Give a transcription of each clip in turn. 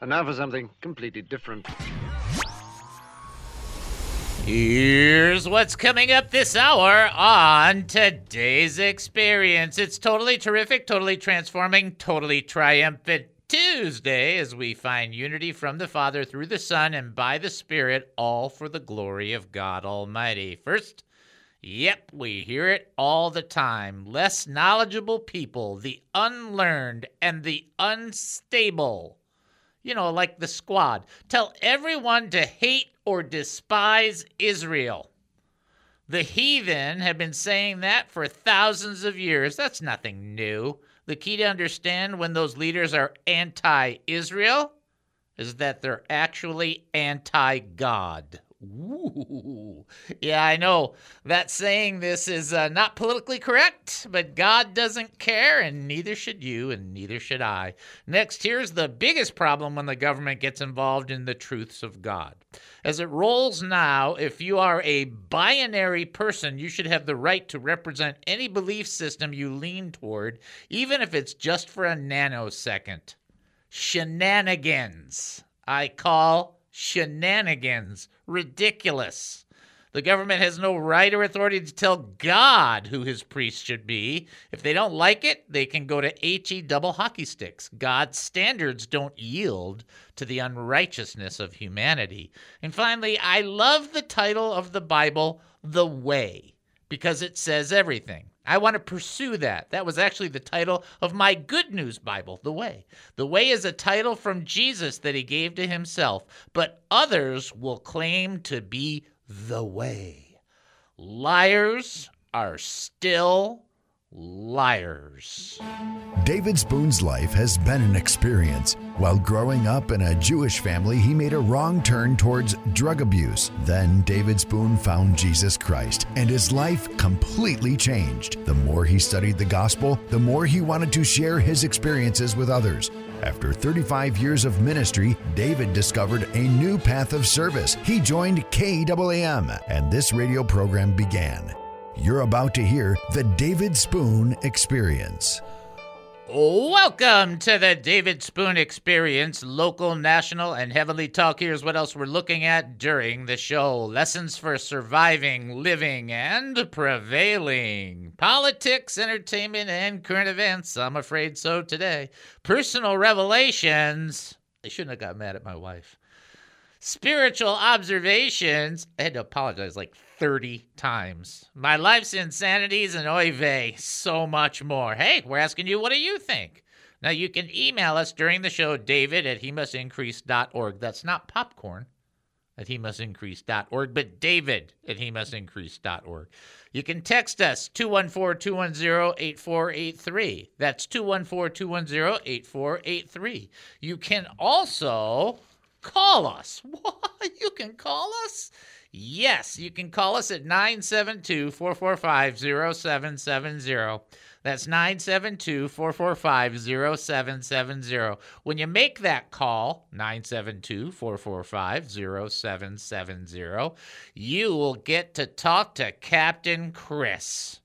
And now for something completely different. Here's what's coming up this hour on today's experience. It's totally terrific, totally transforming, totally triumphant Tuesday as we find unity from the Father through the Son and by the Spirit, all for the glory of God Almighty. First, yep, we hear it all the time. Less knowledgeable people, the unlearned and the unstable you know, like the squad. Tell everyone to hate or despise Israel. The heathen have been saying that for thousands of years. That's nothing new. The key to understand when those leaders are anti Israel is that they're actually anti God. Ooh. Yeah, I know that saying this is uh, not politically correct, but God doesn't care, and neither should you, and neither should I. Next, here's the biggest problem when the government gets involved in the truths of God. As it rolls now, if you are a binary person, you should have the right to represent any belief system you lean toward, even if it's just for a nanosecond. Shenanigans. I call shenanigans. Ridiculous. The government has no right or authority to tell God who his priest should be. If they don't like it, they can go to HE double hockey sticks. God's standards don't yield to the unrighteousness of humanity. And finally, I love the title of the Bible, The Way, because it says everything. I want to pursue that. That was actually the title of my Good News Bible, The Way. The Way is a title from Jesus that he gave to himself, but others will claim to be the way. Liars are still liars. David Spoon's life has been an experience. While growing up in a Jewish family, he made a wrong turn towards drug abuse. Then David Spoon found Jesus Christ, and his life completely changed. The more he studied the gospel, the more he wanted to share his experiences with others. After 35 years of ministry, David discovered a new path of service. He joined KAAM, and this radio program began. You're about to hear the David Spoon Experience. Welcome to the David Spoon Experience, local, national, and heavenly talk. Here's what else we're looking at during the show lessons for surviving, living, and prevailing. Politics, entertainment, and current events. I'm afraid so today. Personal revelations. I shouldn't have got mad at my wife. Spiritual observations. I had to apologize like 30 times. My life's insanities and oy vey, so much more. Hey, we're asking you, what do you think? Now, you can email us during the show, david at he must increase.org. That's not popcorn at he must increase.org, but david at he must increase.org. You can text us 214 210 8483. That's 214 210 8483. You can also call us. What? You can call us? Yes, you can call us at 972 445 0770. That's 972 445 0770. When you make that call, 972 445 0770, you will get to talk to Captain Chris.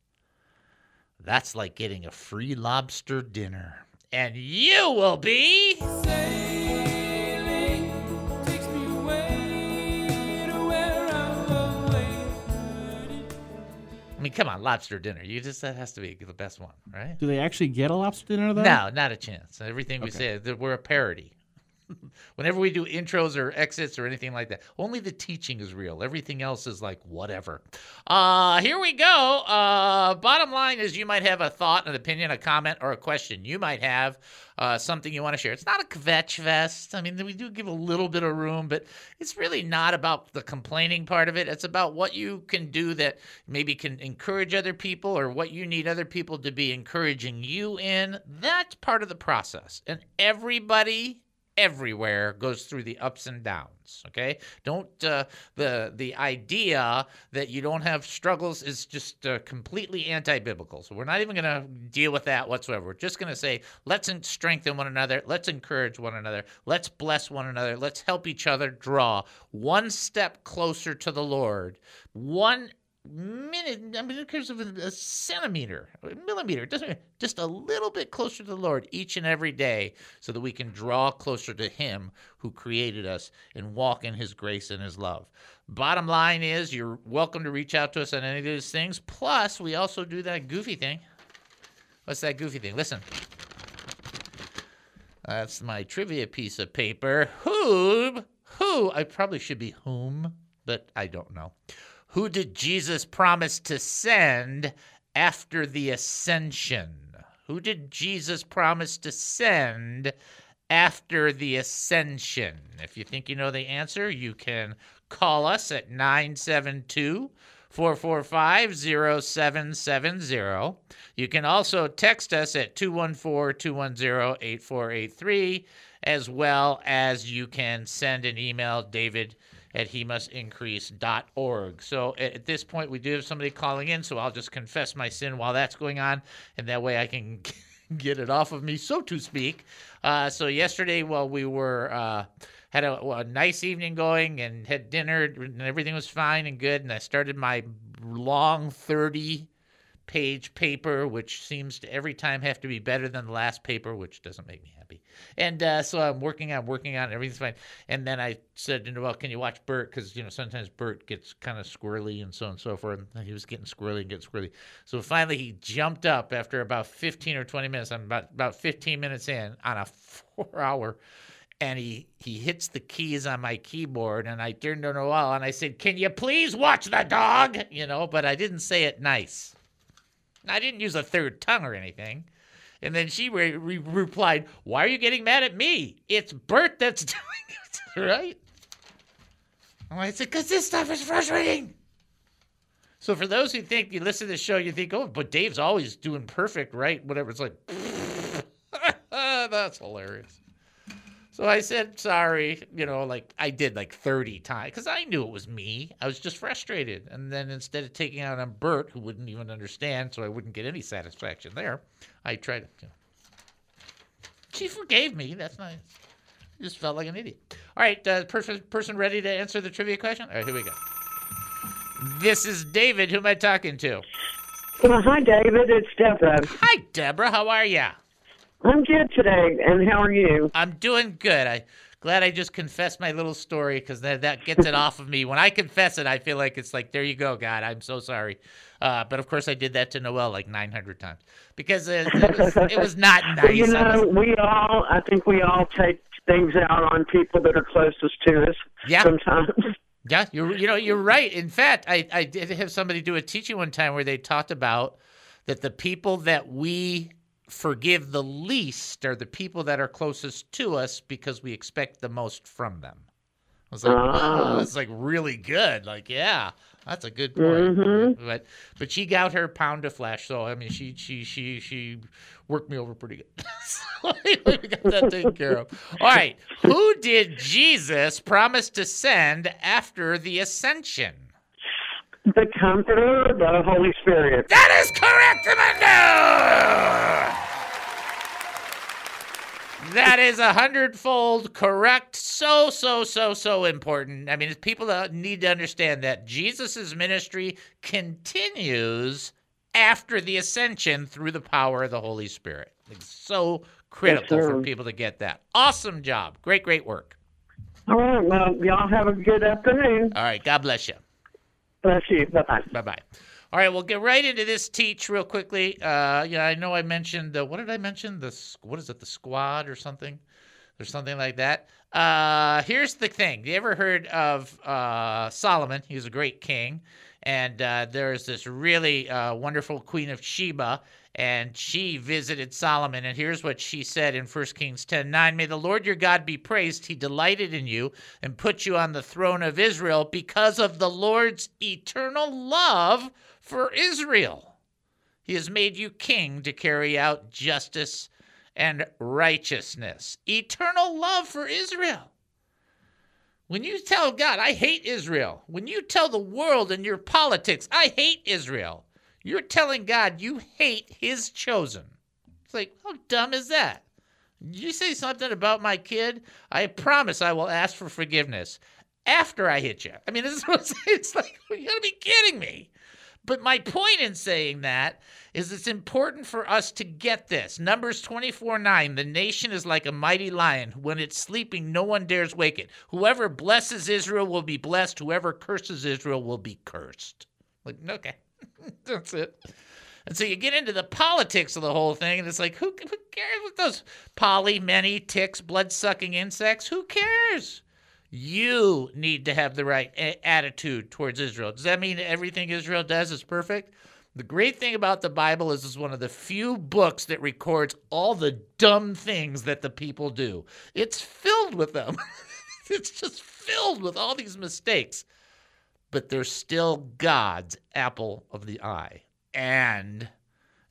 That's like getting a free lobster dinner. And you will be. I mean, come on, lobster dinner. You just that has to be the best one, right? Do they actually get a lobster dinner though? No, not a chance. Everything we say, th- we're a parody. Whenever we do intros or exits or anything like that, only the teaching is real. Everything else is like whatever. Uh, here we go. Uh, bottom line is you might have a thought, an opinion, a comment, or a question. You might have uh, something you want to share. It's not a kvetch fest. I mean, we do give a little bit of room, but it's really not about the complaining part of it. It's about what you can do that maybe can encourage other people or what you need other people to be encouraging you in. That's part of the process. And everybody everywhere goes through the ups and downs okay? Don't uh, the the idea that you don't have struggles is just uh, completely anti-biblical. So we're not even going to deal with that whatsoever. We're just going to say let's strengthen one another. Let's encourage one another. Let's bless one another. Let's help each other draw one step closer to the lord one minute, I mean, in terms of a, centimeter, a millimeter, doesn't just a little bit closer to the Lord each and every day, so that we can draw closer to Him who created us and walk in His grace and His love. Bottom line is, you're welcome to reach out to us on any of these things. Plus, we also do that goofy thing. What's that goofy thing? Listen. That's my trivia piece of paper. Who, who, I probably should be whom, but I don't know. Who did Jesus promise to send after the ascension? Who did Jesus promise to send after the ascension? If you think you know the answer, you can call us at 972 445 0770. You can also text us at 214 210 8483, as well as you can send an email, david at he must increase.org. So at this point, we do have somebody calling in, so I'll just confess my sin while that's going on, and that way I can get it off of me, so to speak. Uh, so yesterday, while we were. Uh, had a, a, nice evening going and had dinner and everything was fine and good and i started my long 30 page paper which seems to every time have to be better than the last paper which doesn't make me happy. And uh, so i'm working on working on everything's fine. And then i said Noel can you watch bert? Because you know sometimes bert gets kind of squirrely and so on and so forth. And he was getting squirrely and getting squirrely. So finally he jumped up after about 15 or 20 minutes. I'm about about 15 minutes in on a four hour and he he hits the keys on my keyboard and I turned to Noel and I said, "Can you please watch the dog?" You know, but I didn't say it nice. I didn't use a third tongue or anything. And then she re- re- replied, "Why are you getting mad at me? It's Bert that's doing it, right?" I said, "Cause this stuff is frustrating." So for those who think you listen to the show, you think, "Oh, but Dave's always doing perfect, right?" Whatever. It's like, that's hilarious. So I said sorry, you know, like I did like 30 times because I knew it was me. I was just frustrated. And then instead of taking out on Bert, who wouldn't even understand, so I wouldn't get any satisfaction there, I tried. You know. She forgave me. That's nice. I just felt like an idiot. All right, uh, person, person ready to answer the trivia question? All right, here we go. This is David. Who am I talking to? Well, hi, David. It's Deborah. Hi, Deborah. How are you? I'm good today, and how are you? I'm doing good. I glad I just confessed my little story because that that gets it off of me. When I confess it, I feel like it's like, there you go, God. I'm so sorry. Uh, but of course, I did that to Noel like 900 times because it, it, was, it was not nice. You know, we all, I think we all take things out on people that are closest to us. Yeah. Sometimes. Yeah, you you know you're right. In fact, I I did have somebody do a teaching one time where they talked about that the people that we forgive the least are the people that are closest to us because we expect the most from them. I was like, Ah. wow, that's like really good. Like, yeah, that's a good point. Mhm. But but she got her pound of flesh, so I mean, she she she she worked me over pretty good. so we got that taken care of. All right, who did Jesus promise to send after the ascension? The Comforter, of the Holy Spirit. That is correct, Amanda! That is a hundredfold correct. So, so, so, so important. I mean, people need to understand that Jesus' ministry continues after the ascension through the power of the Holy Spirit. It's so critical Yes, for people to get that. Awesome job. Great, great work. All right, well, y'all have a good afternoon. All right. God bless you. Bless you. Bye bye. Bye bye. All right, we'll get right into this teach real quickly. Uh, yeah, I know I mentioned the what did I mention? The what is it? The squad or something? Or something like that. Uh, here's the thing. You ever heard of uh, Solomon? He was a great king, and uh, there's this really uh, wonderful Queen of Sheba, and she visited Solomon. And here's what she said in 1 Kings 10 9 May the Lord your God be praised. He delighted in you and put you on the throne of Israel because of the Lord's eternal love for Israel. He has made you king to carry out justice and righteousness. Eternal love for Israel. When you tell God, I hate Israel, when you tell the world and your politics, I hate Israel, you're telling God you hate his chosen. It's like, how dumb is that? You say something about my kid? I promise I will ask for forgiveness after I hit you. I mean, this is what. It's like, you gotta be kidding me. But my point in saying that is it's important for us to get this. Numbers 24 9, the nation is like a mighty lion. When it's sleeping, no one dares wake it. Whoever blesses Israel will be blessed. Whoever curses Israel will be cursed. Like, okay, that's it. And so you get into the politics of the whole thing, and it's like, who, who cares with those poly, many, ticks, blood sucking insects? Who cares? You need to have the right a- attitude towards Israel. Does that mean everything Israel does is perfect? The great thing about the Bible is it's one of the few books that records all the dumb things that the people do. It's filled with them. it's just filled with all these mistakes. But they're still God's apple of the eye. And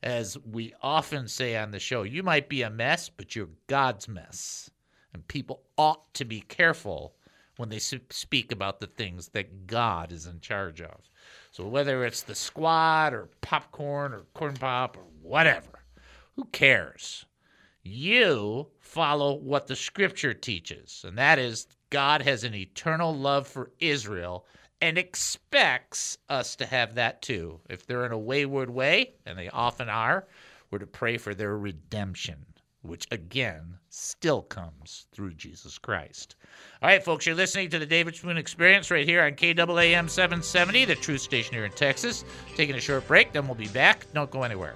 as we often say on the show, you might be a mess, but you're God's mess. And people ought to be careful when they speak about the things that God is in charge of. So whether it's the squad or popcorn or corn pop or whatever, who cares? You follow what the scripture teaches, and that is God has an eternal love for Israel and expects us to have that too. If they're in a wayward way, and they often are, we're to pray for their redemption, which again still comes through Jesus Christ. All right, folks, you're listening to the David Spoon Experience right here on KAAM 770, the truth station here in Texas. Taking a short break, then we'll be back. Don't go anywhere.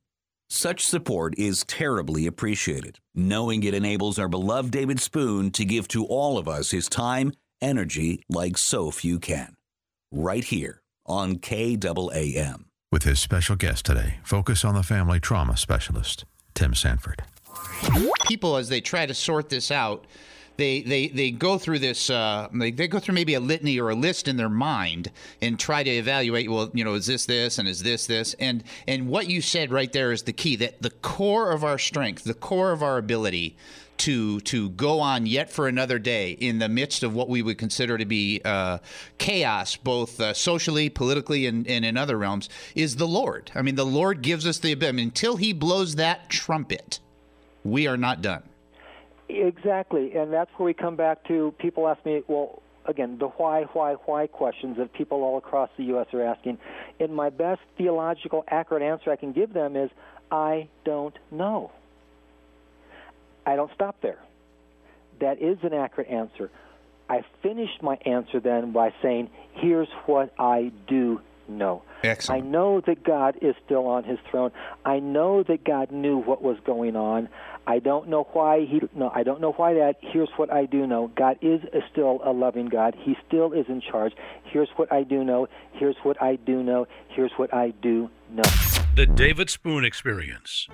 Such support is terribly appreciated, knowing it enables our beloved David Spoon to give to all of us his time energy like so few can. Right here on KAAM. With his special guest today, focus on the family trauma specialist, Tim Sanford. People, as they try to sort this out, they they they go through this uh, they, they go through maybe a litany or a list in their mind and try to evaluate well you know is this this and is this this and and what you said right there is the key that the core of our strength the core of our ability to to go on yet for another day in the midst of what we would consider to be uh, chaos, both uh, socially, politically, and, and in other realms, is the Lord. I mean, the Lord gives us the ability. I mean, until He blows that trumpet, we are not done. Exactly, and that's where we come back to. People ask me, well, again, the why, why, why questions that people all across the U.S. are asking. And my best theological, accurate answer I can give them is, I don't know. I don't stop there. That is an accurate answer. I finished my answer then by saying, here's what I do know. Excellent. I know that God is still on his throne. I know that God knew what was going on. I don't know why he no I don't know why that. Here's what I do know. God is a still a loving God. He still is in charge. Here's what I do know. Here's what I do know. Here's what I do know. The David Spoon Experience.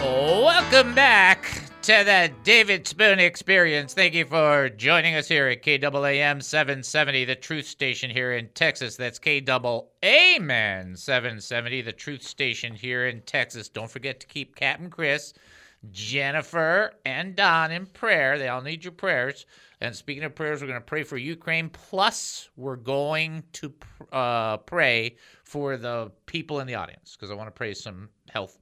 Welcome back to the David Spoon Experience. Thank you for joining us here at KAAM 770, the truth station here in Texas. That's KAAM 770, the truth station here in Texas. Don't forget to keep Captain Chris Jennifer and Don in prayer. They all need your prayers. And speaking of prayers, we're going to pray for Ukraine. Plus, we're going to uh, pray for the people in the audience because I want to pray some health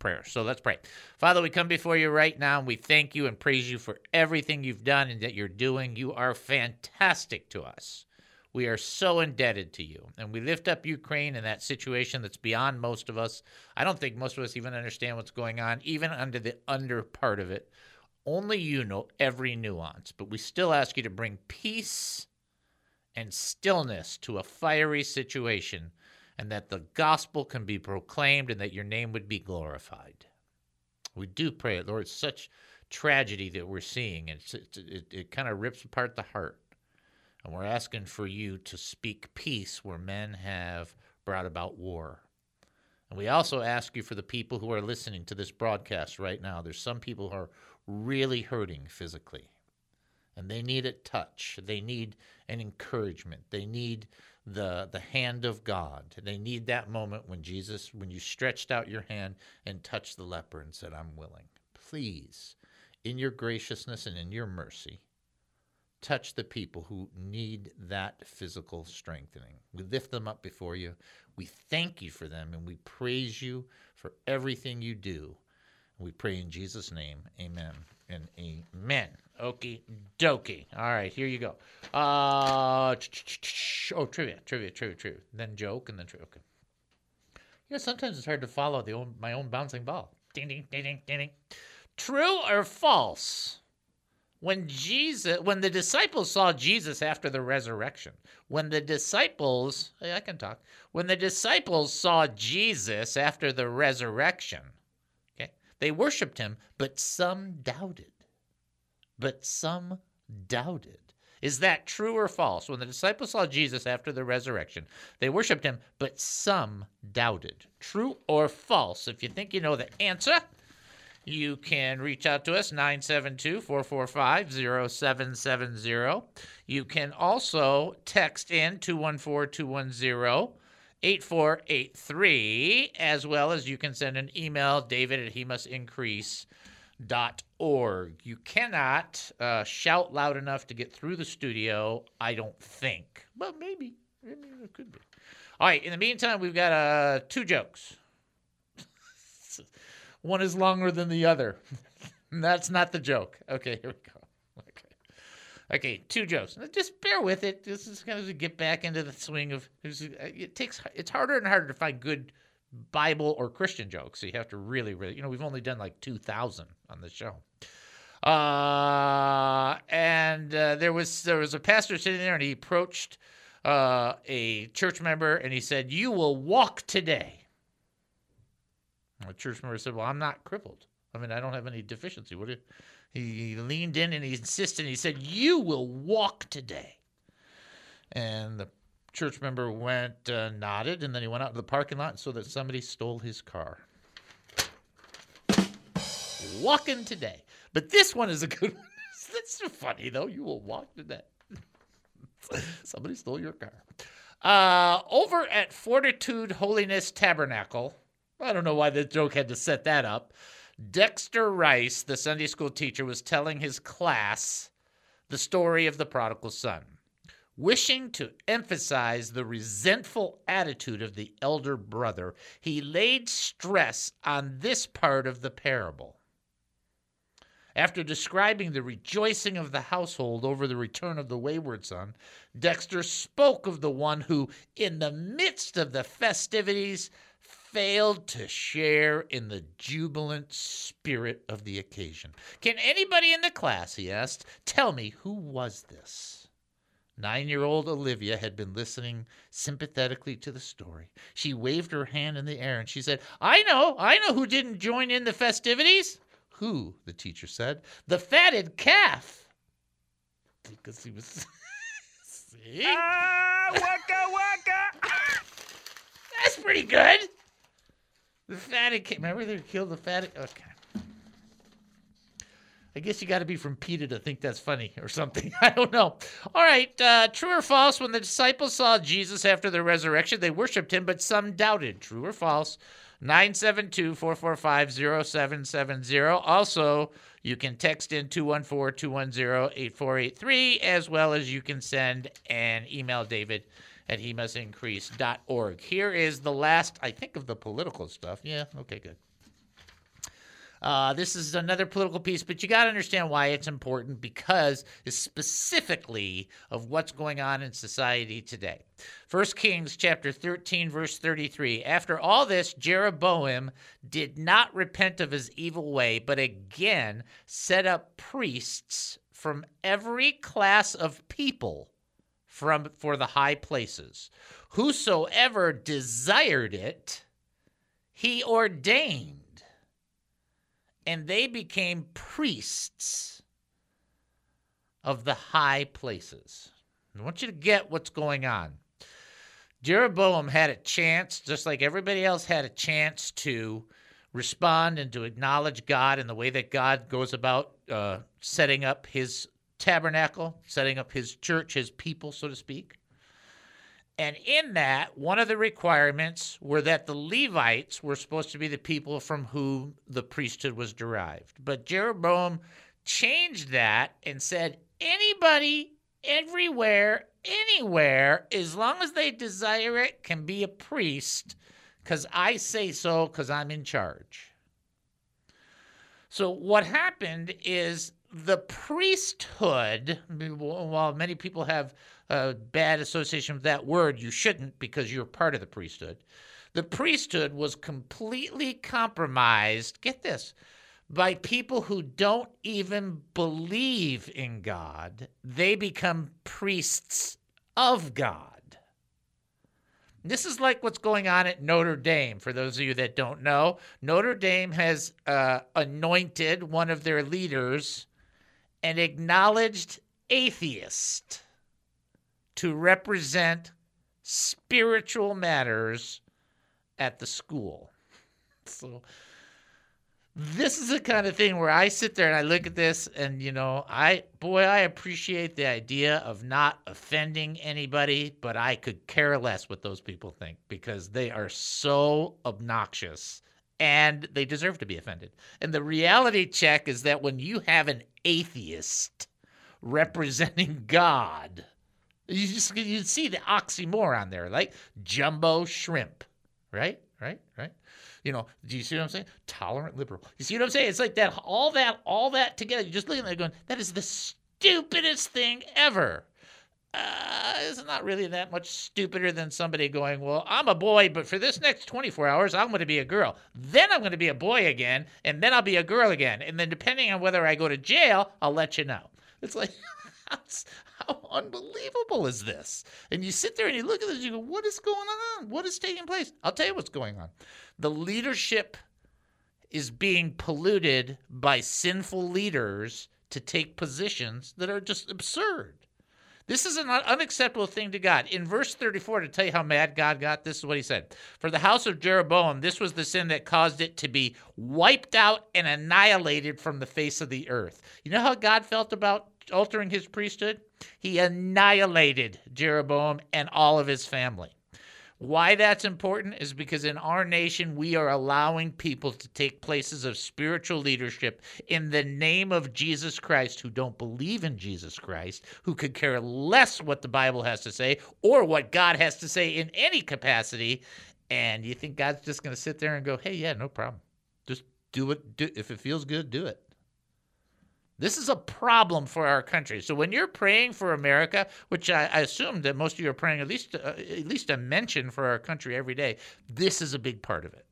prayers. So let's pray. Father, we come before you right now and we thank you and praise you for everything you've done and that you're doing. You are fantastic to us. We are so indebted to you. And we lift up Ukraine in that situation that's beyond most of us. I don't think most of us even understand what's going on, even under the under part of it. Only you know every nuance, but we still ask you to bring peace and stillness to a fiery situation and that the gospel can be proclaimed and that your name would be glorified. We do pray, Lord, it's such tragedy that we're seeing. It's, it, it, it kind of rips apart the heart. And we're asking for you to speak peace where men have brought about war. And we also ask you for the people who are listening to this broadcast right now. There's some people who are really hurting physically, and they need a touch. They need an encouragement. They need the the hand of God. They need that moment when Jesus, when you stretched out your hand and touched the leper and said, "I'm willing." Please, in your graciousness and in your mercy, touch the people who need that physical strengthening. We lift them up before you. We thank you for them and we praise you for everything you do. We pray in Jesus' name. Amen and amen. Okie dokie. All right, here you go. Uh, oh, trivia, trivia, trivia, trivia. Then joke and then trivia. Okay. You know, sometimes it's hard to follow the own, my own bouncing ball. Ding, ding, ding, ding, ding. True or false? when Jesus when the disciples saw Jesus after the resurrection, when the disciples, hey, I can talk. When the disciples saw Jesus after the resurrection? They worshiped him, but some doubted. But some doubted. Is that true or false? When the disciples saw Jesus after the resurrection, they worshiped him, but some doubted. True or false? If you think you know the answer, you can reach out to us 972 445 0770. You can also text in 214 210 8483, as well as you can send an email, david at he dot org. You cannot uh, shout loud enough to get through the studio, I don't think. But maybe. Maybe it could be. All right, in the meantime, we've got uh, two jokes. One is longer than the other. That's not the joke. Okay, here we go. Okay. Two jokes. Just bear with it. This is kind of get back into the swing of it takes it's harder and harder to find good Bible or Christian jokes. So you have to really, really, you know, we've only done like 2,000 on the show. Uh, and uh, there was there was a pastor sitting there, and he approached uh, a church member, and he said, "You will walk today." The church member said, Well, I'm not crippled. I mean, I don't have any deficiency. What he leaned in and he insisted. He said, You will walk today. And the church member went, uh, nodded, and then he went out to the parking lot so that somebody stole his car. Walking today. But this one is a good one. That's funny, though. You will walk today. somebody stole your car. Uh, over at Fortitude Holiness Tabernacle, I don't know why the joke had to set that up. Dexter Rice, the Sunday school teacher, was telling his class the story of the prodigal son, wishing to emphasize the resentful attitude of the elder brother. He laid stress on this part of the parable. After describing the rejoicing of the household over the return of the wayward son, Dexter spoke of the one who, in the midst of the festivities, failed to share in the jubilant spirit of the occasion. Can anybody in the class, he asked, tell me who was this? Nine year old Olivia had been listening sympathetically to the story. She waved her hand in the air and she said, I know, I know who didn't join in the festivities. Who? the teacher said. The fatted calf. Because he was. See? Ah, waka waka! That's pretty good. The kid. Remember they killed the fatted. Okay. I guess you got to be from PETA to think that's funny or something. I don't know. All right, uh, true or false? When the disciples saw Jesus after the resurrection, they worshipped him, but some doubted. True or false? 972 445 0770. Also, you can text in 214 210 8483, as well as you can send an email, David at hemustincrease.org. Here is the last, I think, of the political stuff. Yeah, okay, good. Uh, this is another political piece, but you got to understand why it's important because it's specifically of what's going on in society today. First Kings chapter 13 verse 33. After all this Jeroboam did not repent of his evil way, but again set up priests from every class of people from for the high places. Whosoever desired it, he ordained and they became priests of the high places. I want you to get what's going on. Jeroboam had a chance, just like everybody else had a chance to respond and to acknowledge God in the way that God goes about uh, setting up his tabernacle, setting up his church, his people, so to speak. And in that, one of the requirements were that the Levites were supposed to be the people from whom the priesthood was derived. But Jeroboam changed that and said anybody, everywhere, anywhere, as long as they desire it, can be a priest because I say so because I'm in charge. So what happened is the priesthood, while many people have a bad association with that word, you shouldn't because you're part of the priesthood. The priesthood was completely compromised, get this, by people who don't even believe in God. They become priests of God. This is like what's going on at Notre Dame. For those of you that don't know, Notre Dame has uh, anointed one of their leaders an acknowledged atheist to represent spiritual matters at the school. So this is the kind of thing where I sit there and I look at this and you know, I boy, I appreciate the idea of not offending anybody, but I could care less what those people think because they are so obnoxious and they deserve to be offended. And the reality check is that when you have an atheist representing God, you just you see the oxymoron there, like jumbo shrimp, right? Right? Right? You know, do you see what I'm saying? Tolerant liberal. You see what I'm saying? It's like that, all that, all that together. You just looking at that going, that is the stupidest thing ever uh, is not really that much stupider than somebody going, Well, I'm a boy, but for this next 24 hours, I'm going to be a girl. Then I'm going to be a boy again, and then I'll be a girl again. And then, depending on whether I go to jail, I'll let you know. It's like, how unbelievable is this? And you sit there and you look at this, you go, What is going on? What is taking place? I'll tell you what's going on. The leadership is being polluted by sinful leaders to take positions that are just absurd. This is an unacceptable thing to God. In verse 34, to tell you how mad God got, this is what he said For the house of Jeroboam, this was the sin that caused it to be wiped out and annihilated from the face of the earth. You know how God felt about altering his priesthood? He annihilated Jeroboam and all of his family. Why that's important is because in our nation, we are allowing people to take places of spiritual leadership in the name of Jesus Christ who don't believe in Jesus Christ, who could care less what the Bible has to say or what God has to say in any capacity. And you think God's just going to sit there and go, hey, yeah, no problem. Just do it. Do, if it feels good, do it. This is a problem for our country. So when you're praying for America, which I, I assume that most of you are praying at least uh, at least a mention for our country every day, this is a big part of it.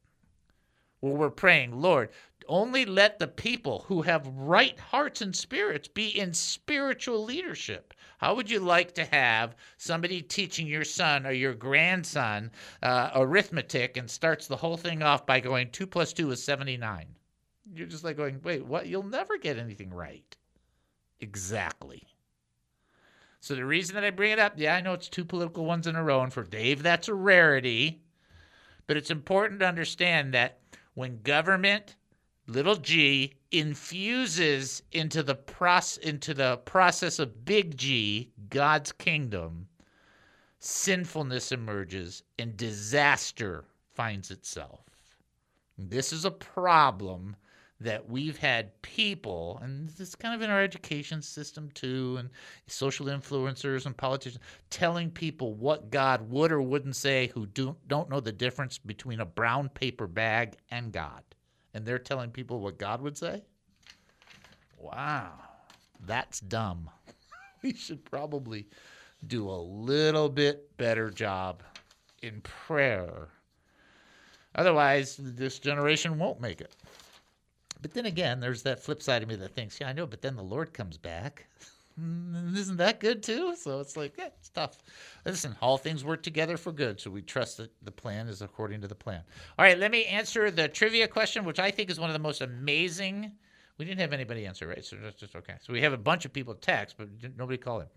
Where we're praying, Lord, only let the people who have right hearts and spirits be in spiritual leadership. How would you like to have somebody teaching your son or your grandson uh, arithmetic and starts the whole thing off by going two plus two is seventy nine? You're just like going, wait, what? You'll never get anything right. Exactly. So the reason that I bring it up, yeah, I know it's two political ones in a row, and for Dave, that's a rarity. But it's important to understand that when government little g infuses into the process into the process of big G, God's kingdom, sinfulness emerges and disaster finds itself. This is a problem that we've had people, and it's kind of in our education system too, and social influencers and politicians telling people what God would or wouldn't say who do, don't know the difference between a brown paper bag and God. And they're telling people what God would say? Wow, that's dumb. we should probably do a little bit better job in prayer. Otherwise, this generation won't make it. But then again, there's that flip side of me that thinks, yeah, I know, but then the Lord comes back. Isn't that good too? So it's like, yeah, it's tough. Listen, all things work together for good, so we trust that the plan is according to the plan. All right, let me answer the trivia question, which I think is one of the most amazing. We didn't have anybody answer, right? So that's just okay. So we have a bunch of people text, but nobody called in.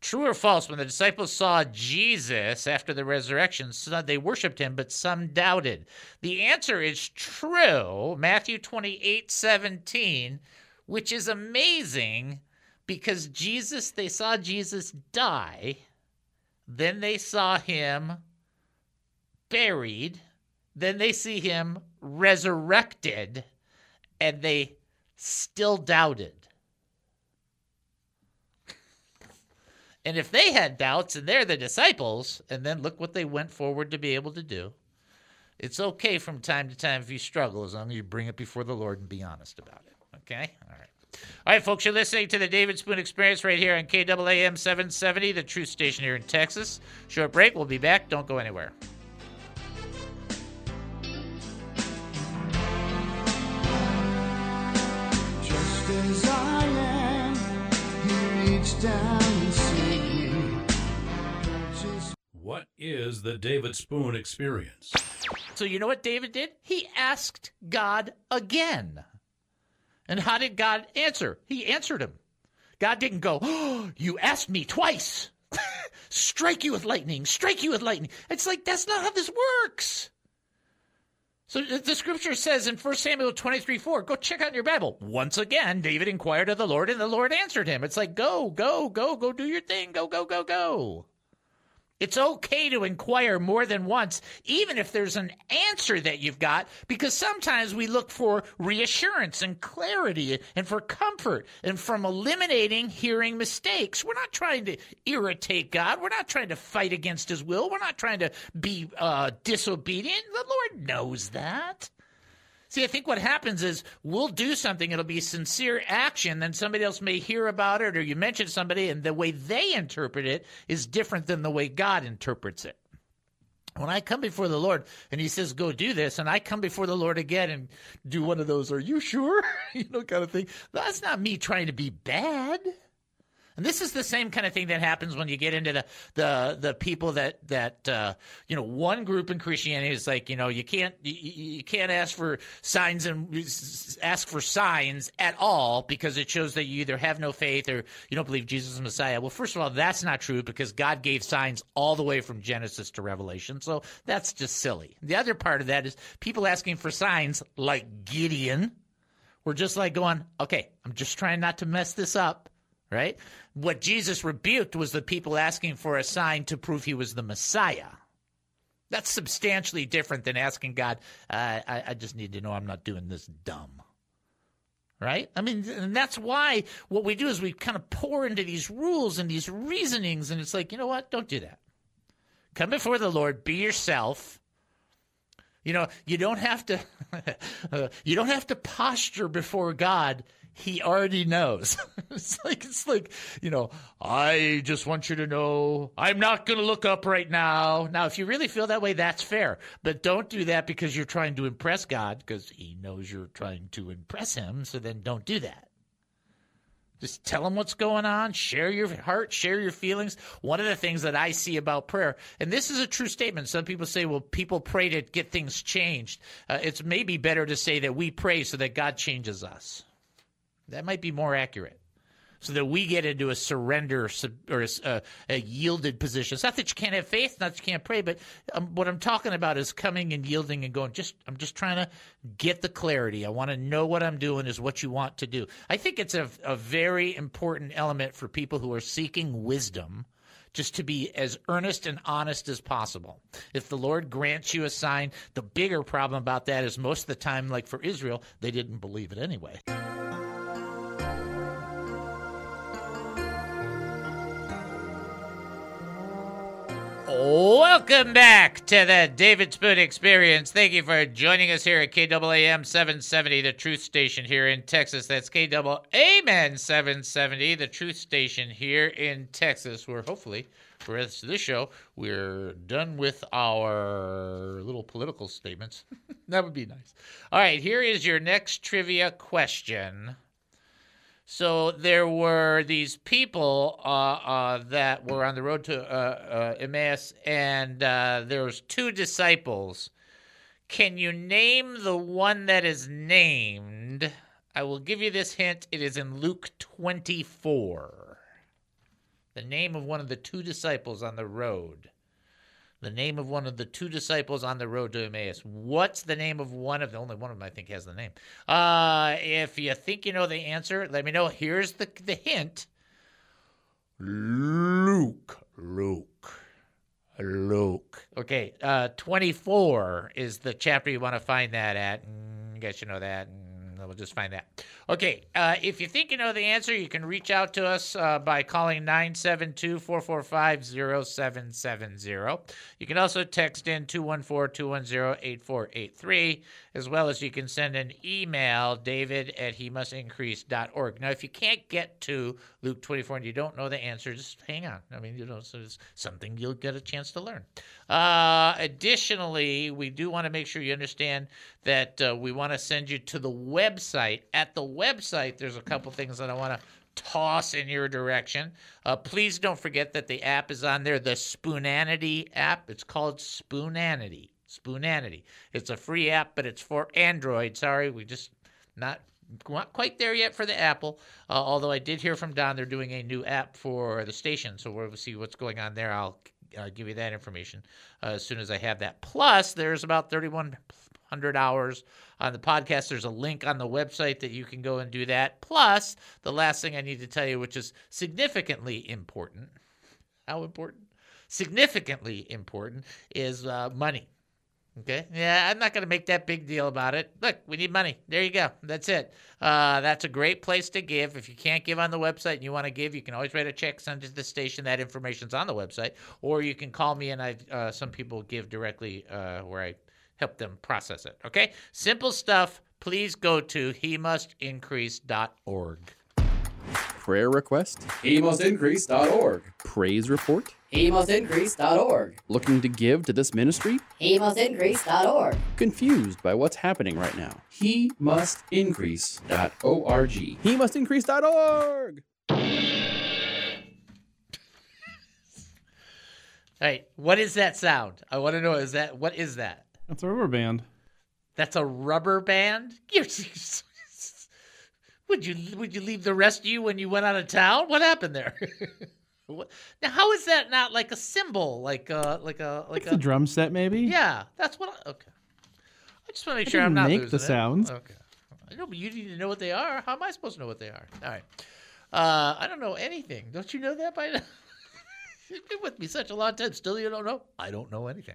True or false? When the disciples saw Jesus after the resurrection, they worshiped him, but some doubted. The answer is true. Matthew 28 17, which is amazing because Jesus, they saw Jesus die, then they saw him buried, then they see him resurrected, and they still doubted. And if they had doubts and they're the disciples, and then look what they went forward to be able to do, it's okay from time to time if you struggle as long as you bring it before the Lord and be honest about it. Okay? All right. All right, folks, you're listening to the David Spoon Experience right here on KAAM 770, the truth station here in Texas. Short break. We'll be back. Don't go anywhere. What is the David Spoon Experience? So you know what David did? He asked God again. And how did God answer? He answered him. God didn't go, oh, You asked me twice. strike you with lightning, strike you with lightning. It's like, that's not how this works. So the scripture says in 1 Samuel 23 4, go check out your Bible. Once again, David inquired of the Lord, and the Lord answered him. It's like, go, go, go, go do your thing. Go, go, go, go. It's okay to inquire more than once, even if there's an answer that you've got, because sometimes we look for reassurance and clarity and for comfort and from eliminating hearing mistakes. We're not trying to irritate God. We're not trying to fight against His will. We're not trying to be uh, disobedient. The Lord knows that. See, I think what happens is we'll do something, it'll be sincere action, then somebody else may hear about it, or you mention somebody, and the way they interpret it is different than the way God interprets it. When I come before the Lord and He says, go do this, and I come before the Lord again and do one of those, are you sure? you know, kind of thing. That's not me trying to be bad. And this is the same kind of thing that happens when you get into the the the people that that uh, you know one group in Christianity is like you know you can't you, you can't ask for signs and ask for signs at all because it shows that you either have no faith or you don't believe Jesus is Messiah. Well, first of all, that's not true because God gave signs all the way from Genesis to Revelation, so that's just silly. The other part of that is people asking for signs like Gideon. We're just like going, okay, I'm just trying not to mess this up right? What Jesus rebuked was the people asking for a sign to prove he was the Messiah. That's substantially different than asking God, uh, I, I just need to know I'm not doing this dumb. Right? I mean, and that's why what we do is we kind of pour into these rules and these reasonings, and it's like, you know what? Don't do that. Come before the Lord, be yourself. You know, you don't have to, you don't have to posture before God he already knows. it's like it's like, you know, I just want you to know I'm not going to look up right now. Now, if you really feel that way, that's fair. But don't do that because you're trying to impress God because he knows you're trying to impress him, so then don't do that. Just tell him what's going on, share your heart, share your feelings. One of the things that I see about prayer, and this is a true statement. Some people say, well, people pray to get things changed. Uh, it's maybe better to say that we pray so that God changes us. That might be more accurate. so that we get into a surrender or a, a, yielded position. It's not that you can't have faith, not that you can't pray, but um, what I'm talking about is coming and yielding and going. Just I'm just trying to get the clarity. I want to know what I'm doing is what you want to do. I think it's a, a very important element for people who are seeking wisdom just to be as earnest and honest as possible. If the Lord grants you a sign, the bigger problem about that is most of the time, like for Israel, they didn't believe it anyway. Welcome back to the David Spoon Experience. Thank you for joining us here at KAAM 770, the truth station here in Texas. That's KAAM 770, the truth station here in Texas, where hopefully for the rest of this show, we're done with our little political statements. that would be nice. All right, here is your next trivia question. So there were these people uh, uh, that were on the road to uh, uh, Emmaus, and uh, there was two disciples. Can you name the one that is named? I will give you this hint. It is in Luke 24. The name of one of the two disciples on the road. The name of one of the two disciples on the road to Emmaus. What's the name of one of the only one of them I think has the name. Uh, if you think you know the answer, let me know. Here's the the hint. Luke. Luke. Luke. Okay, uh, 24 is the chapter you want to find that at. Mm, guess you know that. Mm, we'll just find that. Okay, uh, if you think you know the answer, you can reach out to us uh, by calling 972 445 0770. You can also text in 214 210 8483, as well as you can send an email, david at he must increase.org. Now, if you can't get to Luke 24 and you don't know the answer, just hang on. I mean, you know, so it's something you'll get a chance to learn. Uh, additionally, we do want to make sure you understand that uh, we want to send you to the website. At the website, there's a couple things that I want to toss in your direction. Uh, please don't forget that the app is on there, the Spoonanity app. It's called Spoonanity. Spoonanity. It's a free app, but it's for Android. Sorry, we just not not quite there yet for the Apple. Uh, although I did hear from Don, they're doing a new app for the station, so we'll see what's going on there. I'll uh, give you that information uh, as soon as I have that. Plus, there's about 3,100 hours on the podcast. There's a link on the website that you can go and do that. Plus, the last thing I need to tell you, which is significantly important. How important? Significantly important is uh, money. Okay. Yeah, I'm not going to make that big deal about it. Look, we need money. There you go. That's it. Uh, that's a great place to give. If you can't give on the website and you want to give, you can always write a check, send it to the station. That information's on the website, or you can call me and I. Uh, some people give directly uh, where I help them process it. Okay. Simple stuff. Please go to he must increase.org. Prayer request? HeMustIncrease.org. Praise report? HeMustIncrease.org. Looking to give to this ministry? HeMustIncrease.org. Confused by what's happening right now? HeMustIncrease.org. He must increase.org. All right. What is that sound? I want to know. Is that what is that? That's a rubber band. That's a rubber band. Would you would you leave the rest of you when you went out of town? What happened there? What- now, how is that not like a symbol? Like a like a like Like a the drum set, maybe? Yeah, that's what. I, okay. I just want to make I sure I'm not make the it. sounds. Okay. I know, but you need to know what they are. How am I supposed to know what they are? All right. Uh, I don't know anything. Don't you know that by now? You've been with me such a long time. Still, you don't know? I don't know anything.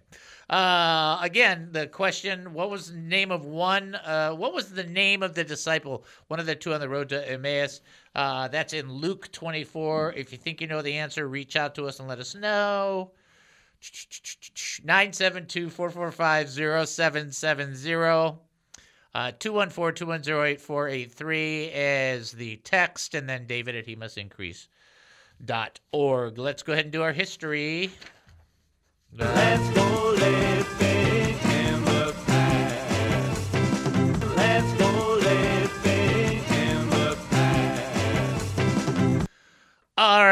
Uh, again, the question: What was the name of one? Uh, what was the name of the disciple? One of the two on the road to Emmaus. Uh, that's in Luke 24. If you think you know the answer, reach out to us and let us know. 972 445 0770. Uh, 214 210 8483 is the text, and then David at he must dot org. Let's go ahead and do our history. Let's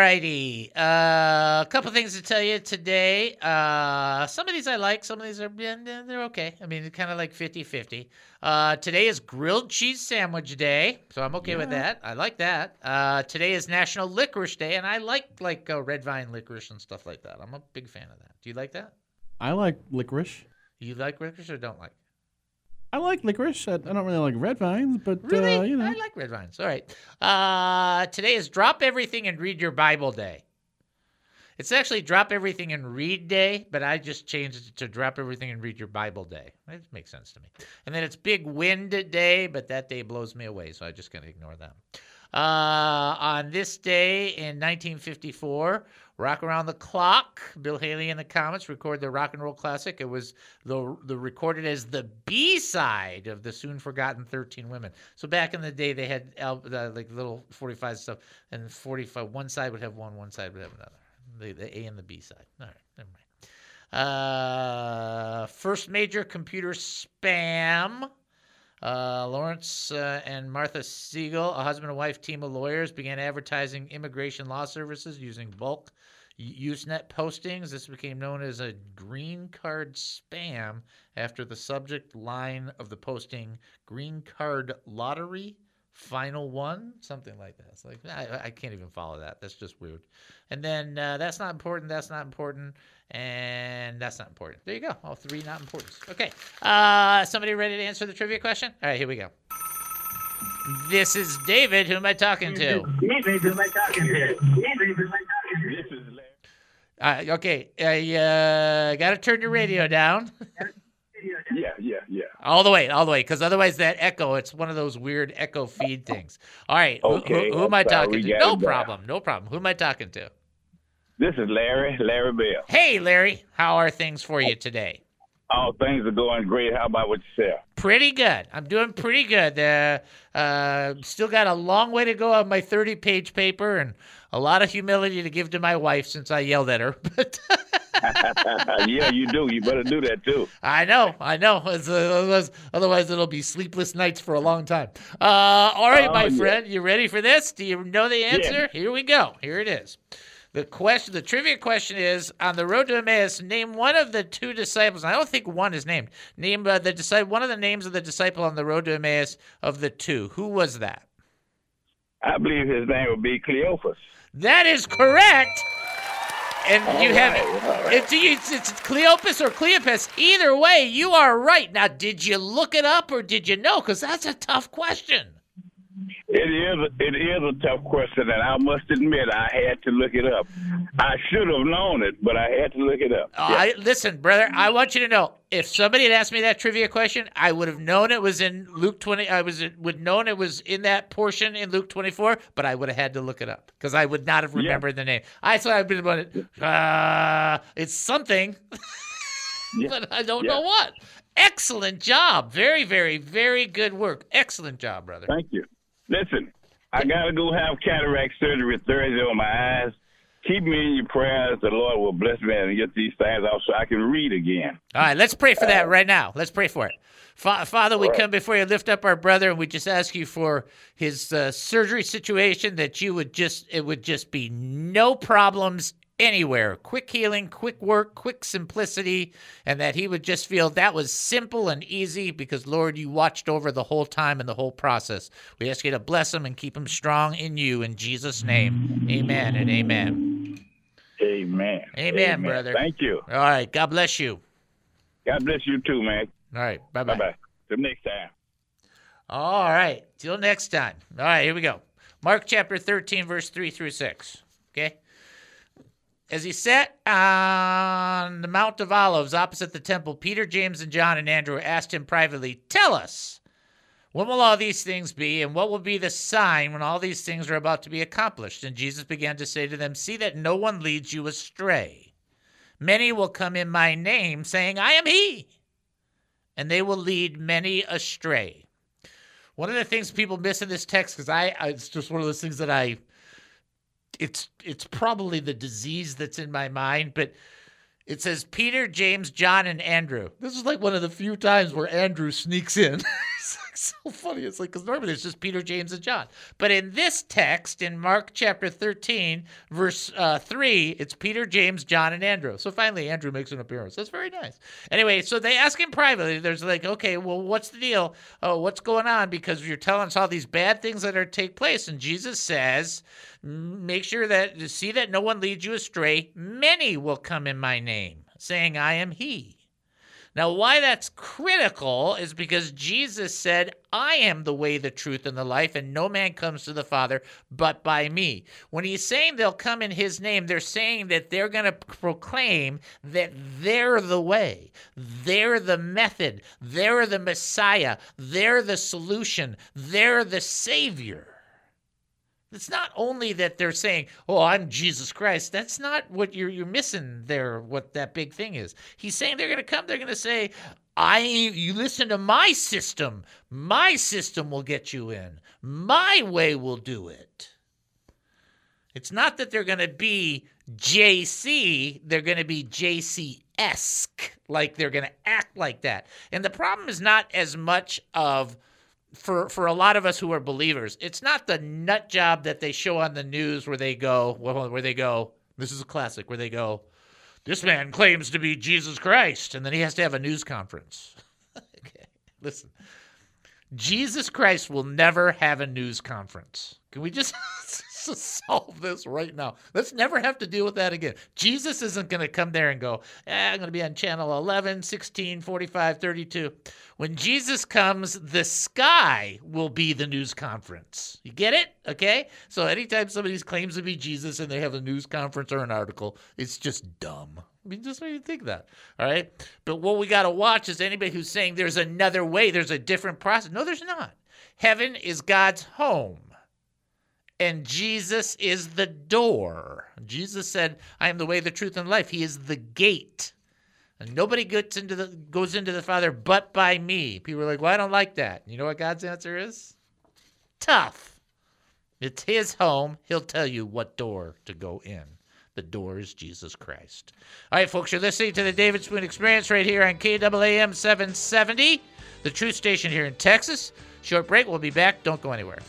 Alrighty. Uh, couple things to tell you today. Uh, some of these I like, some of these are yeah, they're okay. I mean, kind of like 50-50. Uh, today is Grilled Cheese Sandwich Day, so I'm okay with that. I like that. Uh, today is National Licorice Day, and I like like uh, red vine licorice and stuff like that. I'm a big fan of that. Do you like that? I like licorice. You like licorice or don't like? I like licorice. I, I don't really like red vines, but Really? uh, you know. I like red vines. All right. Uh, today is Drop Everything and Read Your Bible Day. It's actually Drop Everything and Read Day, but I just changed it to Drop Everything and Read Your Bible Day. It makes sense to me. And then it's Big Wind Day, but that day blows me away, so I just gonna ignore that. Uh, on this day in 1954, Rock Around the Clock, Bill Haley and the Comets record the rock and roll classic. It was the, the recorded as the B side of the soon forgotten 13 Women. So back in the day, they had uh, like little 45 stuff, and 45, one side would have one, one side would have another. The, the A and the B side. All right, never mind. Uh, first major computer spam. Uh, Lawrence uh, and Martha Siegel, a husband and wife team of lawyers, began advertising immigration law services using bulk Usenet postings. This became known as a green card spam after the subject line of the posting "green card lottery." Final one, something like that. It's like I, I can't even follow that. That's just weird. And then uh, that's not important. That's not important, and that's not important. There you go. All three not important. Okay. Uh, somebody ready to answer the trivia question? All right, here we go. This is David. Who am I talking to? David, who am I talking to? David, who am I talking to? This is Uh, okay, I uh, got to turn your radio down. Yeah, yeah, yeah. All the way, all the way, because otherwise that echo, it's one of those weird echo feed things. All right, who- Okay, who, who am I talking to? No down. problem, no problem. Who am I talking to? This is Larry, Larry Bell. Hey, Larry, how are things for you today? Oh, things are going great. How about with yourself? Pretty good. I'm doing pretty good. Uh, uh, still got a long way to go on my 30 page paper and a lot of humility to give to my wife since I yelled at her. But yeah, you do. You better do that too. I know, I know. Uh, otherwise, otherwise, it'll be sleepless nights for a long time. Uh, all right, Oh, my yeah. friend, you ready for this? Do you know the answer? Yeah. Here we go. Here it is. The question, the trivia question is: On the road to Emmaus, name one of the two disciples. I don't think one is named. Name uh, the disciple. One of the names of the disciple on the road to Emmaus of the two. Who was that? I believe his name would be Cleophas. That is correct. And All you have right, all right. it's, it's, it's Cleopas or Cleopas. Either way, you are right. Now, did you look it up or did you know? Because that's a tough question. It is it is a tough question, and I must admit I had to look it up. I should have known it, but I had to look it up. Uh, I, listen, brother, I want you to know if somebody had asked me that trivia question, I would have known it was in Luke 20. I was would known it was in that portion in Luke 24, but I would have had to look it up because I would not have remembered the name. I thought I'd been about it. Uh, it's something, but I don't know what. Excellent job. Very, very, very good work. Excellent job, brother. Thank you. Listen, I gotta go have cataract surgery Thursday on my eyes. Keep me in your prayers. The Lord will bless me and get these things out so I can read again. All right, let's pray for that right now. Let's pray for it. Fa- Father, we come before you, lift up our brother, and we just ask you for his uh, surgery situation that you would just, it would just be no problems anywhere. Quick healing, quick work, quick simplicity, and that he would just feel that was simple and easy because, Lord, you watched over the whole time and the whole process. We ask you to bless him and keep him strong in you. In Jesus' name, amen and amen. Amen. Amen, brother. Thank you. All right, God bless you. God bless you too, man. All right, bye bye. Bye bye. Till next time. All right. Till next time. All right, here we go. Mark chapter 13, verse 3 through 6. Okay? As he sat on the Mount of Olives opposite the temple, Peter, James, and John and Andrew asked him privately, Tell us, when will all these things be, and what will be the sign when all these things are about to be accomplished? And Jesus began to say to them, See that no one leads you astray. Many will come in my name, saying, I am he, and they will lead many astray. One of the things people miss in this text, because I, I, it's just one of those things that I, it's it's probably the disease that's in my mind, but it says Peter, James, John, and Andrew. This is like one of the few times where Andrew sneaks in. so funny. It's like because normally it's just Peter, James, and John, but in this text in Mark chapter thirteen, verse uh, three, it's Peter, James, John, and Andrew. So finally, Andrew makes an appearance. That's very nice. Anyway, so they ask him privately. There's like, okay, well, what's the deal? Oh, what's going on? Because you're telling us all these bad things that are take place, and Jesus says, make sure that see that no one leads you astray. Many will come in my name, saying, I am He. Now, why that's critical is because Jesus said, I am the way, the truth, and the life, and no man comes to the Father but by me. When he's saying they'll come in his name, they're saying that they're going to proclaim that they're the way, they're the method, they're the Messiah, they're the solution, they're the Savior. It's not only that they're saying, "Oh, I'm Jesus Christ." That's not what you're you're missing there. What that big thing is. He's saying they're going to come. They're going to say, "I." You listen to my system. My system will get you in. My way will do it. It's not that they're going to be JC. They're going to be JC esque. Like they're going to act like that. And the problem is not as much of for for a lot of us who are believers, it's not the nut job that they show on the news where they go where they go. This is a classic where they go, this man claims to be Jesus Christ, and then he has to have a news conference. okay, listen, Jesus Christ will never have a news conference. Can we just solve this right now? Let's never have to deal with that again. Jesus isn't going to come there and go, eh, I'm going to be on channel 11, 16, 45, 32. When Jesus comes, the sky will be the news conference. You get it? Okay? So anytime somebody claims to be Jesus and they have a news conference or an article, it's just dumb. I mean, just what you think that. All right. But what we got to watch is anybody who's saying there's another way, there's a different process. No, there's not. Heaven is God's home and Jesus is the door. Jesus said, "I am the way, the truth, and life." He is the gate, and nobody gets into the goes into the Father but by me. People are like, "Well, I don't like that." You know what God's answer is? Tough. It's His home. He'll tell you what door to go in. The door is Jesus Christ. All right, folks, you're listening to the David Spoon Experience right here on KAAM 770, the truth station here in Texas. Short break. We'll be back. Don't go anywhere.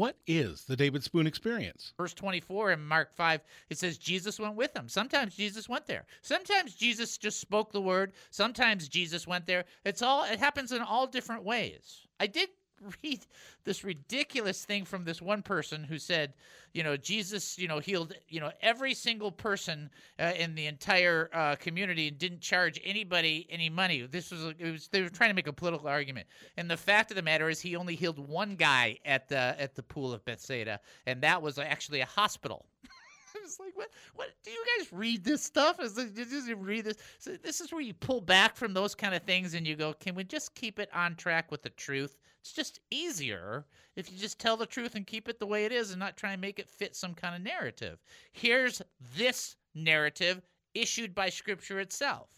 What is the David Spoon experience? Verse 24 in Mark 5, it says Jesus went with them. Sometimes Jesus went there. Sometimes Jesus just spoke the word. Sometimes Jesus went there. It's all it happens in all different ways. I did read this ridiculous thing from this one person who said, you know, Jesus, you know, healed, you know, every single person uh, in the entire uh, community and didn't charge anybody any money. This was, it was, they were trying to make a political argument. And the fact of the matter is, he only healed one guy at the at the pool of Bethsaida, and that was actually a hospital. It's like, what? What? Do you guys read this stuff? Is it, did you read this? So this is where you pull back from those kind of things and you go, can we just keep it on track with the truth? It's just easier if you just tell the truth and keep it the way it is and not try and make it fit some kind of narrative. Here's this narrative issued by Scripture itself.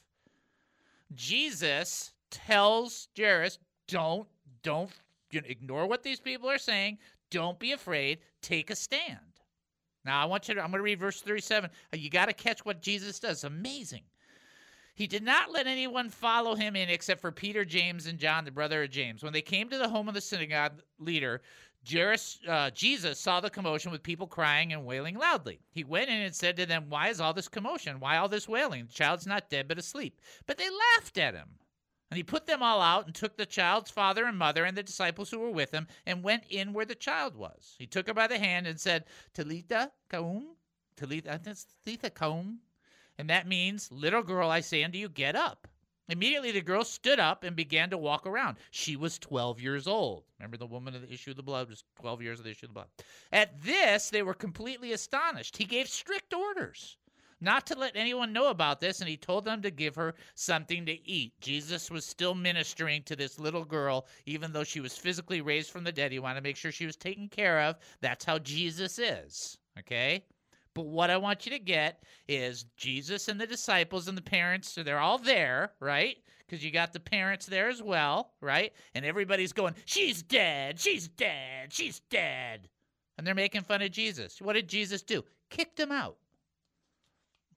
Jesus tells Jairus, "Don't, don't you know, ignore what these people are saying. Don't be afraid. Take a stand." Now I want you to. I'm going to read verse 37. Uh, You got to catch what Jesus does. Amazing. He did not let anyone follow him in except for Peter, James, and John, the brother of James. When they came to the home of the synagogue leader, Jairus, uh, Jesus saw the commotion with people crying and wailing loudly. He went in and said to them, Why is all this commotion? Why all this wailing? The child's not dead, but asleep. But they laughed at him. And he put them all out and took the child's father and mother and the disciples who were with him and went in where the child was. He took her by the hand and said, Talitha koum, Talitha, Talitha koum. And that means, little girl, I say unto you, get up. Immediately the girl stood up and began to walk around. She was 12 years old. Remember the woman of the issue of the blood was 12 years of the issue of the blood. At this, they were completely astonished. He gave strict orders not to let anyone know about this, and he told them to give her something to eat. Jesus was still ministering to this little girl, even though she was physically raised from the dead. He wanted to make sure she was taken care of. That's how Jesus is, okay? But what I want you to get is Jesus and the disciples and the parents, so they're all there, right? because you got the parents there as well, right? And everybody's going, she's dead, she's dead, she's dead. And they're making fun of Jesus. What did Jesus do? Kicked them out.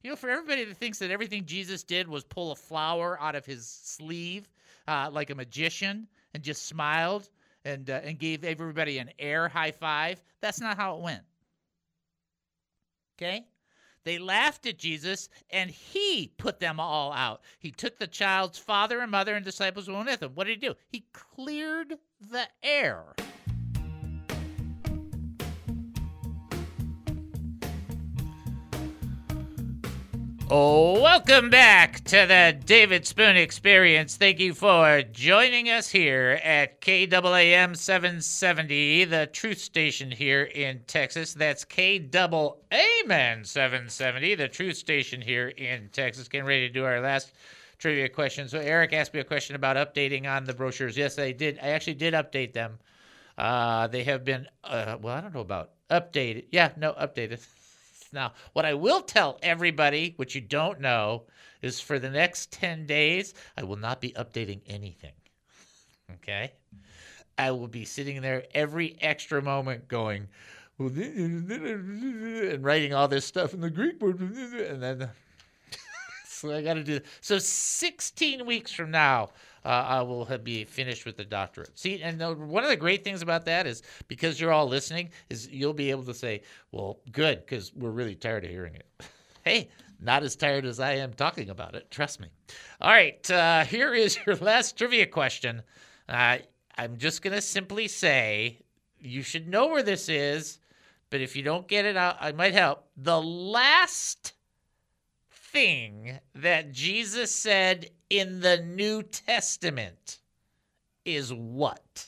You know, for everybody that thinks that everything Jesus did was pull a flower out of his sleeve uh, like a magician and just smiled and, uh, and gave everybody an air high five, that's not how it went. Okay? They laughed at Jesus, and he put them all out. He took the child's father and mother and disciples with him. What did he do? He cleared the air. Welcome back to the David Spoon Experience. Thank you for joining us here at KAAM 770, the truth station here in Texas. That's KAAM 770, the truth station here in Texas. Getting ready to do our last trivia question. So Eric asked me a question about updating on the brochures. Yes, I did. I actually did update them. Uh, they have been, uh, well, I don't know about updated. Yeah, no, updated. Now, what I will tell everybody, which you don't know, is for the next 10 days, I will not be updating anything. Okay? I will be sitting there every extra moment going, and writing all this stuff in the Greek word, and then. so I got to do. So 16 weeks from now, uh, I will be finished with the doctorate. See, and the, one of the great things about that is because you're all listening, is you'll be able to say, "Well, good," because we're really tired of hearing it. hey, not as tired as I am talking about it. Trust me. All right, uh, here is your last trivia question. Uh, I'm just gonna simply say you should know where this is, but if you don't get it out, I might help. The last thing that Jesus said in the New Testament is what?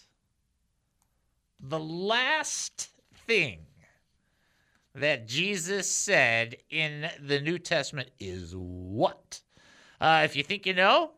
The last thing that Jesus said in the New Testament is what? Uh, if you think you know,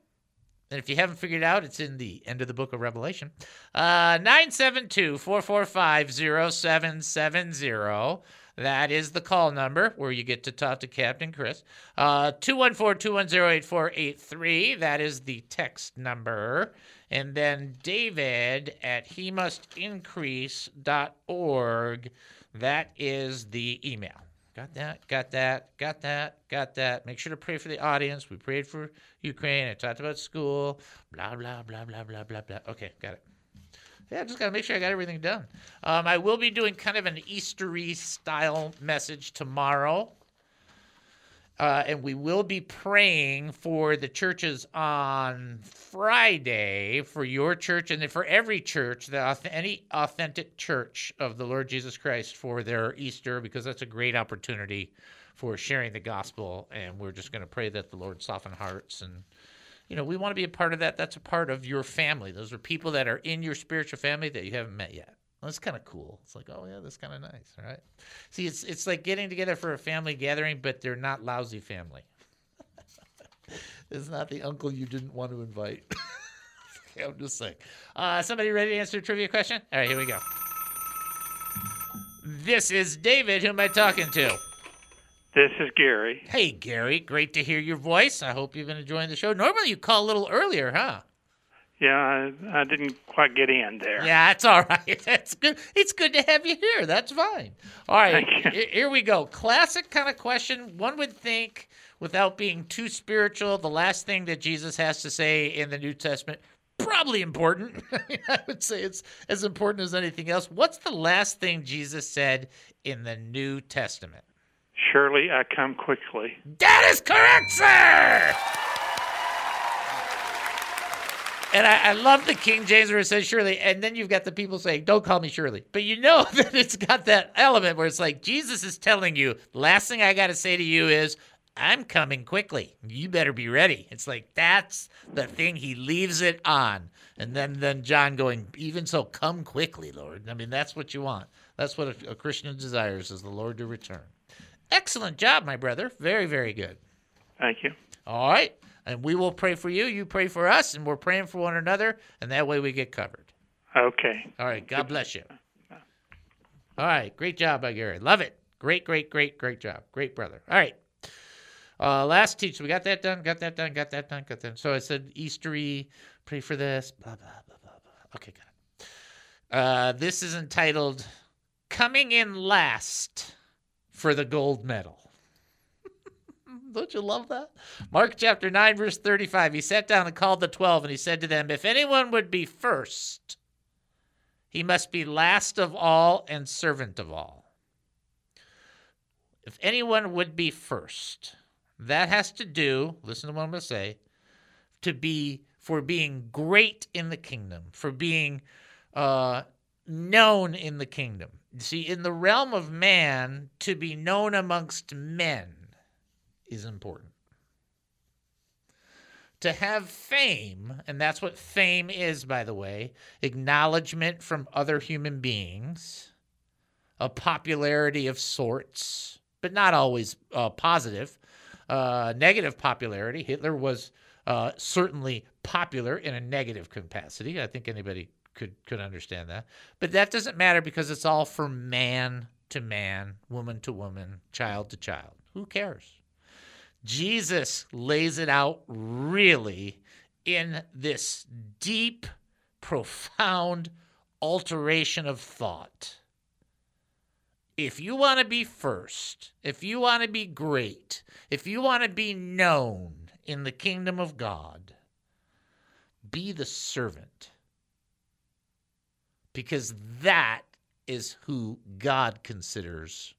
and if you haven't figured it out, it's in the end of the book of Revelation. Uh, 972 445 0770. That is the call number where you get to talk to Captain Chris. Uh, 214 210 8483. That is the text number. And then David at he must increase.org. That is the email. Got that, got that, got that, got that. Make sure to pray for the audience. We prayed for Ukraine. I talked about school. Blah, blah, blah, blah, blah, blah, blah. Okay, got it. Yeah, I just got to make sure I got everything done. Um, I will be doing kind of an Eastery style message tomorrow. Uh, and we will be praying for the churches on Friday for your church and for every church, the, any authentic church of the Lord Jesus Christ for their Easter, because that's a great opportunity for sharing the gospel. And we're just going to pray that the Lord soften hearts and you know, we want to be a part of that. That's a part of your family. Those are people that are in your spiritual family that you haven't met yet. That's kind of cool. It's like, oh yeah, that's kind of nice, right? See, it's it's like getting together for a family gathering, but they're not lousy family. it's not the uncle you didn't want to invite. I'm just saying. Uh, somebody ready to answer a trivia question? All right, here we go. This is David. Who am I talking to? This is Gary. Hey, Gary. Great to hear your voice. I hope you've been enjoying the show. Normally, you call a little earlier, huh? Yeah, I, I didn't quite get in there. Yeah, that's all right. That's good. It's good to have you here. That's fine. All right, here we go. Classic kind of question. One would think, without being too spiritual, the last thing that Jesus has to say in the New Testament probably important. I would say it's as important as anything else. What's the last thing Jesus said in the New Testament? Surely I come quickly. That is correct, sir. And I, I, love the King James where it says Shirley, and then you've got the people saying, "Don't call me Shirley," but you know that it's got that element where it's like Jesus is telling you, "Last thing I got to say to you is, I'm coming quickly. You better be ready." It's like that's the thing. He leaves it on, and then then John going, "Even so, come quickly, Lord." I mean, that's what you want. That's what a, a Christian desires: is the Lord to return. Excellent job, my brother. Very very good. Thank you. All right and we will pray for you. You pray for us, and we're praying for one another, and that way we get covered. Okay. All right. God bless you. All right. Great job, Gary. Love it. Great, great, great, great job. Great brother. All right. Uh, last teach, we got that done, got that done, got that done, got that. Done. So I said Eastery, pray for this, blah blah blah blah blah. Okay, got it. Uh, this is entitled "Coming in Last for the Gold Medal." Don't you love that? Mark chapter 9, verse 35. He sat down and called the twelve, and he said to them, If anyone would be first, he must be last of all and servant of all. If anyone would be first, that has to do, listen to what I'm going to say, to be for being great in the kingdom, for being uh, known in the kingdom. See, in the realm of man, to be known amongst men is important. To have fame, and that's what fame is, by the way acknowledgement from other human beings, a popularity of sorts, but not always uh, positive. Uh, negative popularity. Hitler was uh, certainly popular in a negative capacity. I think anybody could could understand that. But that doesn't matter because it's all for man to man, woman to woman, child to child. Who cares? Jesus lays it out really in this deep, profound alteration of thought. If you want to be first, if you want to be great, if you want to be known in the kingdom of God, be the servant. Because that is who God considers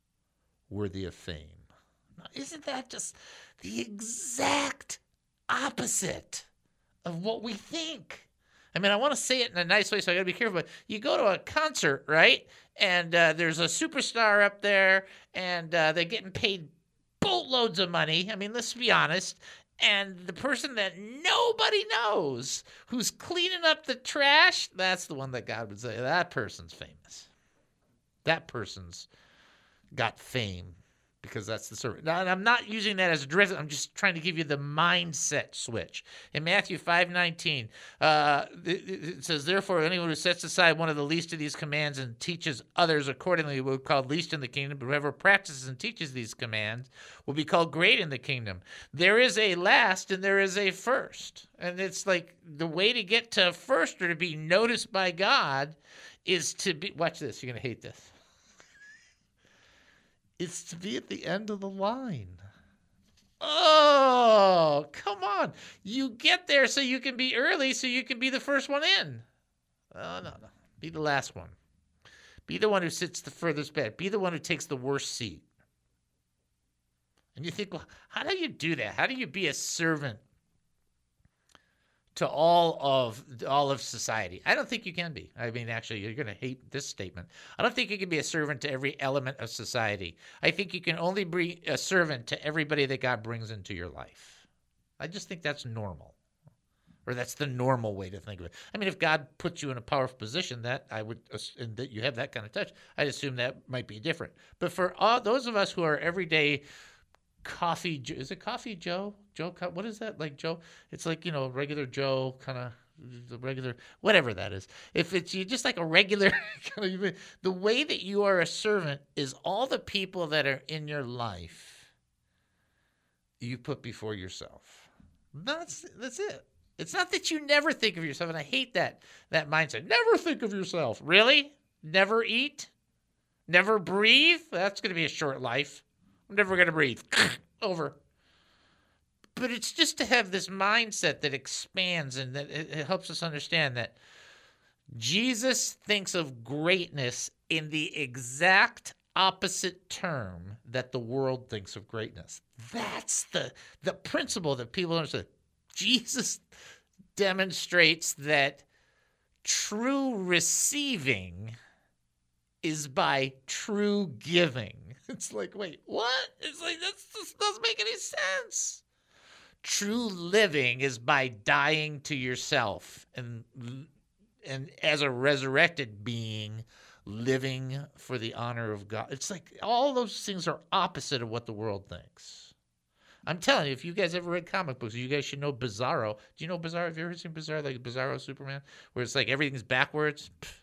worthy of fame. Now, isn't that just the exact opposite of what we think? I mean, I want to say it in a nice way, so I got to be careful. But you go to a concert, right? And uh, there's a superstar up there, and uh, they're getting paid boatloads of money. I mean, let's be honest. And the person that nobody knows who's cleaning up the trash, that's the one that God would say, that person's famous. That person's got fame because that's the servant. Now, I'm not using that as a drift. I'm just trying to give you the mindset switch. In Matthew 5:19, uh, it, it says, "Therefore, anyone who sets aside one of the least of these commands and teaches others accordingly will be called least in the kingdom. But whoever practices and teaches these commands will be called great in the kingdom." There is a last and there is a first, and it's like the way to get to first or to be noticed by God is to be. Watch this. You're gonna hate this. It's to be at the end of the line. Oh, come on. You get there so you can be early so you can be the first one in. Oh, no, no. Be the last one. Be the one who sits the furthest back. Be the one who takes the worst seat. And you think, well, how do you do that? How do you be a servant to all of all of society? I don't think you can be. I mean, actually, you're going to hate this statement. I don't think you can be a servant to every element of society. I think you can only be a servant to everybody that God brings into your life. I just think that's normal. Or that's the normal way to think of it. I mean, if God puts you in a powerful position, that I would, and that you have that kind of touch, I'd assume that might be different. But for all those of us who are everyday coffee is it coffee joe? Joe what is that? Like joe it's like you know regular joe kind of the regular whatever that is. If it's you just like a regular the way that you are a servant is all the people that are in your life you put before yourself. That's that's it. It's not that you never think of yourself and i hate that that mindset. Never think of yourself. Really? Never eat? Never breathe? That's going to be a short life I'm never going to breathe. Over. But it's just to have this mindset that expands and that it, helps us understand that Jesus thinks of greatness in the exact opposite term that the world thinks of greatness. That's the the principle that people understand. Jesus demonstrates that true receiving is by true giving. It's like, wait, what? It's like that just doesn't make any sense. True living is by dying to yourself and and as a resurrected being living for the honor of God. It's like all those things are opposite of what the world thinks. I'm telling you, if you guys ever read comic books, you guys should know Bizarro. Do you know Bizarro? Have you ever seen Bizarro, like Bizarro Superman, where it's like everything's backwards? Pfft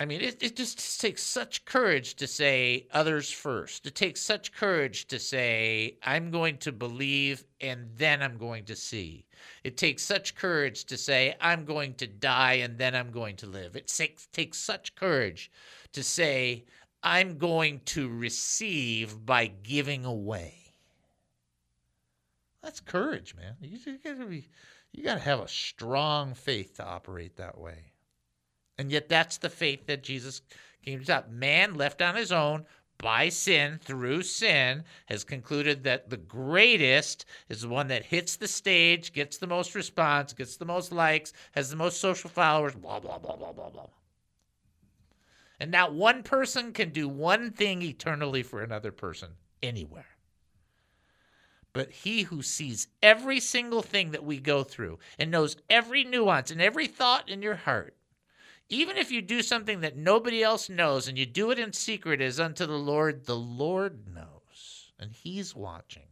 I mean, it, it just takes such courage to say others first. It takes such courage to say, I'm going to believe and then I'm going to see. It takes such courage to say, I'm going to die and then I'm going to live. It takes, takes such courage to say, I'm going to receive by giving away. That's courage, man. You, you gotta you gotta have a strong faith to operate that way. And yet that's the faith that Jesus came to. Stop. Man left on his own by sin, through sin, has concluded that the greatest is the one that hits the stage, gets the most response, gets the most likes, has the most social followers, blah, blah, blah, blah, blah, blah. And not one person can do one thing eternally for another person anywhere. But he who sees every single thing that we go through and knows every nuance and every thought in your heart, even if you do something that nobody else knows and you do it in secret as unto the Lord, the Lord knows and he's watching.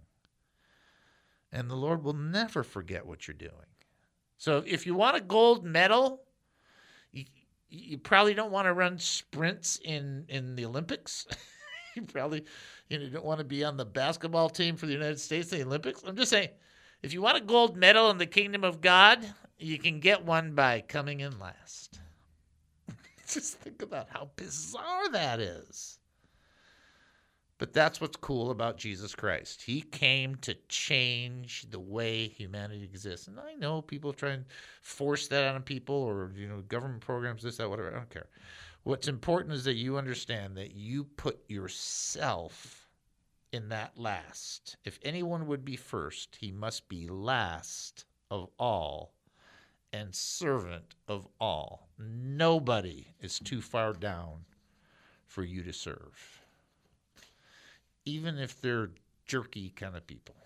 And the Lord will never forget what you're doing. So if you want a gold medal, you, you probably don't want to run sprints in, in the Olympics. you probably you know, don't want to be on the basketball team for the United States in the Olympics. I'm just saying, if you want a gold medal in the kingdom of God, you can get one by coming in last. just think about how bizarre that is. But that's what's cool about Jesus Christ. He came to change the way humanity exists. And I know people try and force that on people or, you know, government programs, this, that, whatever. I don't care. What's important is that you understand that you put yourself in that last. If anyone would be first, he must be last of all and servant of all. Nobody is too far down for you to serve even if they're jerky kind of people.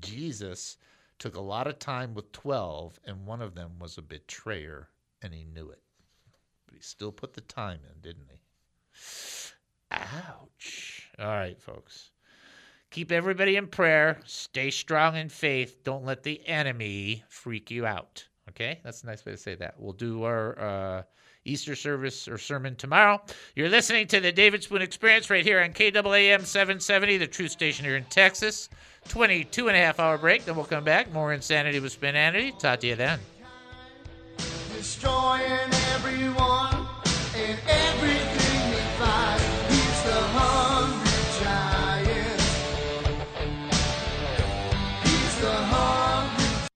Jesus took a lot of time with 12, and one of them was a betrayer, and he knew it. But he still put the time in, didn't he? Ouch. All right, folks. Keep everybody in prayer. Stay strong in faith. Don't let the enemy freak you out. Okay? That's a nice way to say that. We'll do our. Uh, Easter service or sermon tomorrow. You're listening to the David Spoon Experience right here on KAAM 770, the truth station here in Texas. 22 and a half hour break, then we'll come back. More insanity with Spoonanity. Talk to you then. destroying everyone